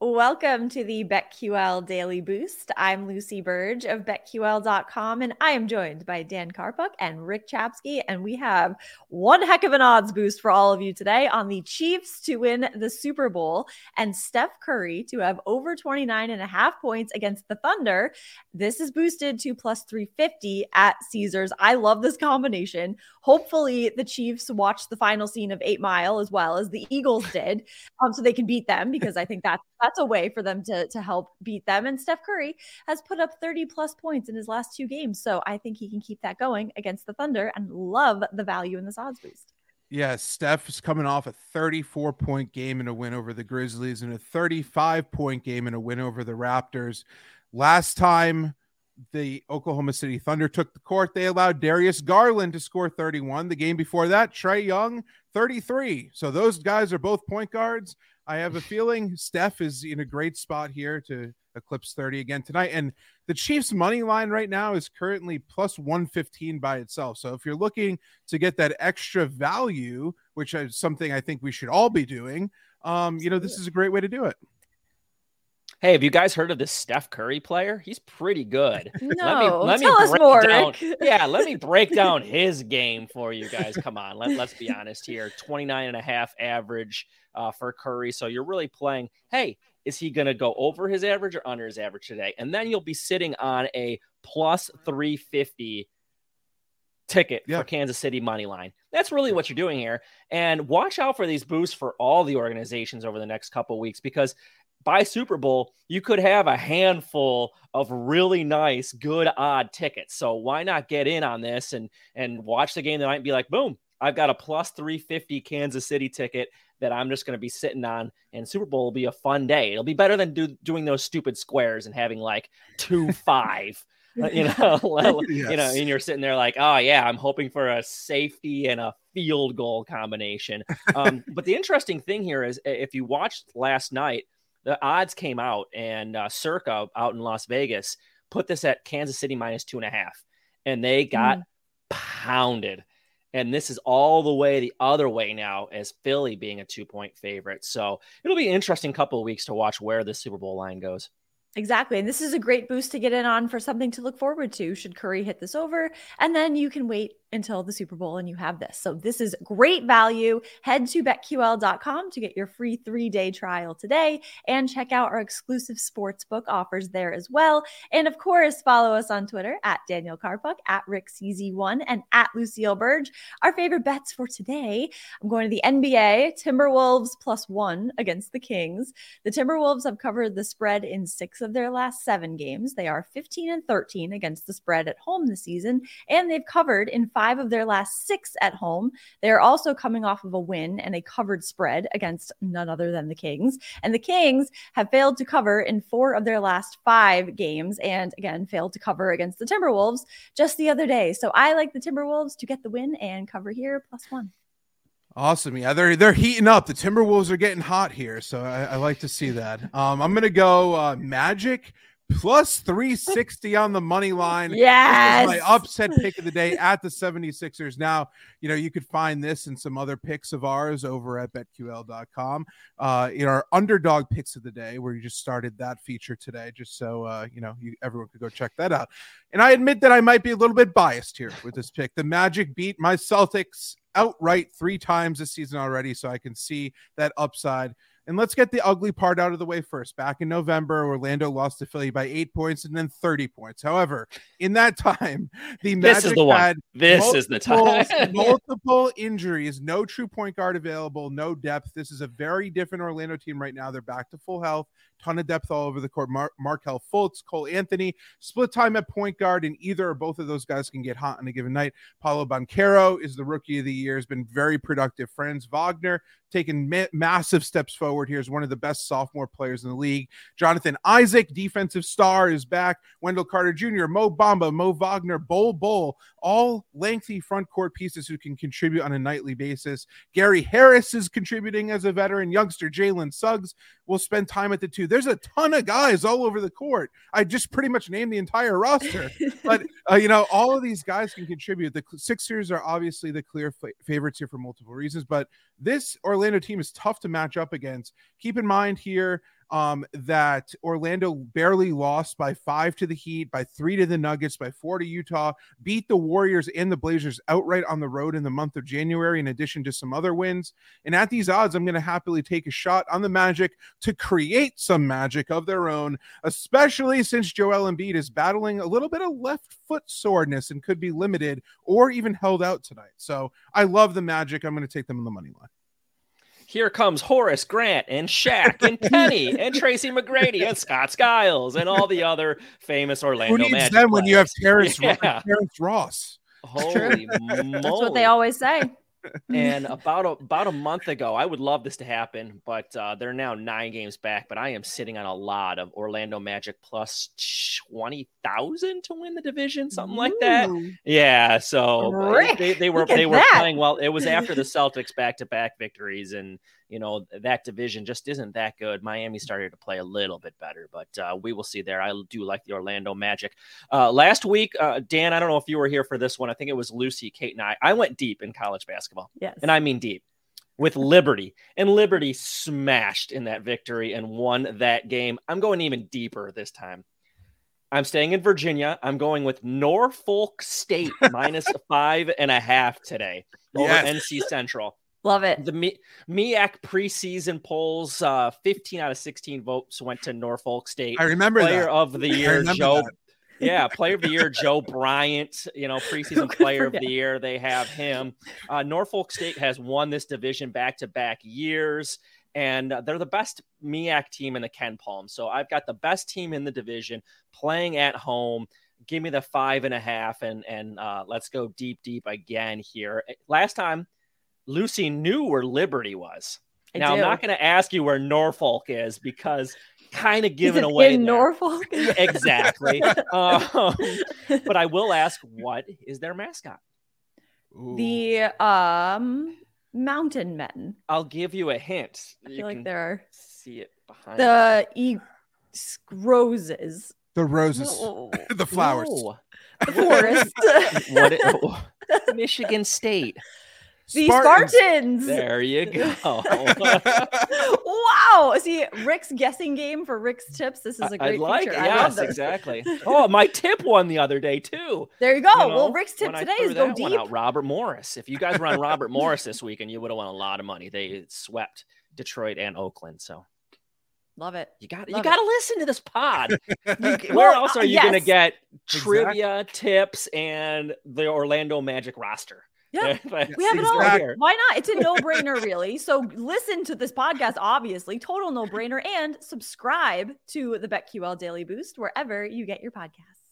Welcome to the BetQL Daily Boost. I'm Lucy Burge of BetQL.com, and I am joined by Dan Karpuk and Rick Chapsky. And we have one heck of an odds boost for all of you today on the Chiefs to win the Super Bowl and Steph Curry to have over 29 and a half points against the Thunder. This is boosted to plus 350 at Caesars. I love this combination. Hopefully, the Chiefs watch the final scene of Eight Mile as well as the Eagles did, um, so they can beat them because I think that's that's a way for them to to help beat them. And Steph Curry has put up 30 plus points in his last two games, so I think he can keep that going against the Thunder. And love the value in this odds boost. Yeah, Steph is coming off a 34 point game and a win over the Grizzlies and a 35 point game and a win over the Raptors. Last time the Oklahoma City Thunder took the court, they allowed Darius Garland to score 31. The game before that, Trae Young, 33. So those guys are both point guards. I have a feeling Steph is in a great spot here to eclipse 30 again tonight. And the Chiefs' money line right now is currently plus 115 by itself. So if you're looking to get that extra value, which is something I think we should all be doing, um, you know, this is a great way to do it. Hey, have you guys heard of this Steph Curry player? He's pretty good. No, let me, let tell me us more. Down, yeah, let me break down his game for you guys. Come on, let, let's be honest here. 29 and a half average uh, for Curry. So you're really playing, hey, is he going to go over his average or under his average today? And then you'll be sitting on a plus 350 ticket yeah. for Kansas City money line. That's really what you're doing here. And watch out for these boosts for all the organizations over the next couple weeks because by Super Bowl, you could have a handful of really nice, good odd tickets. So why not get in on this and and watch the game tonight and be like, boom, I've got a plus 350 Kansas City ticket that I'm just going to be sitting on, and Super Bowl will be a fun day. It'll be better than do, doing those stupid squares and having like two five. Uh, you know, yes. you know, and you're sitting there like, oh yeah, I'm hoping for a safety and a field goal combination. Um, but the interesting thing here is, if you watched last night, the odds came out, and uh, Circa out in Las Vegas put this at Kansas City minus two and a half, and they got mm. pounded. And this is all the way the other way now, as Philly being a two point favorite. So it'll be an interesting couple of weeks to watch where the Super Bowl line goes. Exactly. And this is a great boost to get in on for something to look forward to should Curry hit this over. And then you can wait until the Super Bowl and you have this. So this is great value. Head to betql.com to get your free three day trial today and check out our exclusive sportsbook offers there as well. And of course, follow us on Twitter at Daniel Karpuk, at RickCZ1, and at Lucille Burge. Our favorite bets for today I'm going to the NBA Timberwolves plus one against the Kings. The Timberwolves have covered the spread in six of their last seven games. They are 15 and 13 against the spread at home this season, and they've covered in five five of their last six at home. They are also coming off of a win and a covered spread against none other than the Kings. And the Kings have failed to cover in four of their last five games, and again, failed to cover against the Timberwolves just the other day. So I like the Timberwolves to get the win and cover here plus one. Awesome. Yeah, they're they're heating up. The Timberwolves are getting hot here, so I, I like to see that. Um, I'm gonna go uh, Magic plus 360 on the money line. Yes. my upset pick of the day at the 76ers. Now, you know, you could find this and some other picks of ours over at betql.com. Uh, in our underdog picks of the day, where you just started that feature today, just so uh, you know, you everyone could go check that out. And I admit that I might be a little bit biased here with this pick. The Magic beat my Celtics outright three times this season already, so I can see that upside. And let's get the ugly part out of the way first. Back in November, Orlando lost to Philly by eight points and then 30 points. However, in that time, the Magic This is the one. had This is the time. multiple injuries, no true point guard available, no depth. This is a very different Orlando team right now. They're back to full health, ton of depth all over the court. Mar- Markelle Fultz, Cole Anthony, split time at point guard, and either or both of those guys can get hot on a given night. Paolo Banchero is the rookie of the year, has been very productive. Franz Wagner taking ma- massive steps forward here is one of the best sophomore players in the league. Jonathan Isaac, defensive star, is back. Wendell Carter Jr., Mo Bamba, Mo Wagner, Bol Bol, all lengthy front court pieces who can contribute on a nightly basis. Gary Harris is contributing as a veteran. Youngster Jalen Suggs will spend time at the two. There's a ton of guys all over the court. I just pretty much named the entire roster, but uh, you know, all of these guys can contribute. The Sixers are obviously the clear fa- favorites here for multiple reasons, but this Orlando team is tough to match up against. Keep in mind here um, that Orlando barely lost by five to the Heat, by three to the Nuggets, by four to Utah, beat the Warriors and the Blazers outright on the road in the month of January, in addition to some other wins. And at these odds, I'm going to happily take a shot on the Magic to create some magic of their own, especially since Joel Embiid is battling a little bit of left foot soreness and could be limited or even held out tonight. So I love the Magic. I'm going to take them on the money line. Here comes Horace Grant and Shaq and Penny and Tracy McGrady and Scott Skiles and all the other famous Orlando Who needs Magic them when you have players. Terrence, Yeah. Terrence Ross? Holy moly. That's what they always say. And about a, about a month ago, I would love this to happen, but uh, they're now nine games back. But I am sitting on a lot of Orlando Magic plus twenty thousand to win the division, something like that. Ooh. Yeah, so uh, Rick, they, they were they were that. playing well. It was after the Celtics back to back victories, and you know that division just isn't that good. Miami started to play a little bit better, but uh, we will see there. I do like the Orlando Magic. Uh, last week, uh, Dan, I don't know if you were here for this one. I think it was Lucy, Kate, and I. I went deep in college basketball, Yes. and I mean deep. With Liberty, and Liberty smashed in that victory and won that game. I'm going even deeper this time. I'm staying in Virginia. I'm going with Norfolk State minus five and a half today over Yes. NC Central. Love it. The Mi- MEAC preseason polls, uh, 15 out of 16 votes went to Norfolk State. I remember Player that. of the year, Joe. that. Yeah, player of the year, Joe Bryant. You know, preseason player of the year. They have him. Uh, Norfolk State has won this division back to back years, and uh, they're the best MEAC team in the KenPom. So I've got the best team in the division playing at home. Give me the five and a half, and and uh, let's go deep, deep again here. Last time, Lucy knew where Liberty was. I now I'm not going to ask you where Norfolk is because kind of Is giving away in there. Norfolk. Exactly. um, but I will ask, what is their mascot? Ooh. the um mountain men. I'll give you a hint. I You feel like can there are see it behind the e- roses, the roses, No. the flowers. No. the forest, What? It, oh, Michigan State. The Spartans. Spartans. There you go. wow. See, Rick's guessing game for Rick's tips. This is a great like feature. it. I love Yes, exactly. Oh, my tip won the other day too. There you go. You know, well, Rick's tip when I today threw is go that one deep. out, Robert Morris. If you guys were on Robert Morris this weekend, you would have won a lot of money. They swept Detroit and Oakland. So Love it. you got you Love it. got to listen to this pod. Where Well, else uh, are you going to get trivia tips and the Orlando Magic roster? Yeah. we We have it all. Exactly. Why not? It's a no brainer, really. So listen to this podcast, obviously, total no brainer, and subscribe to the BetQL Daily Boost wherever you get your podcasts.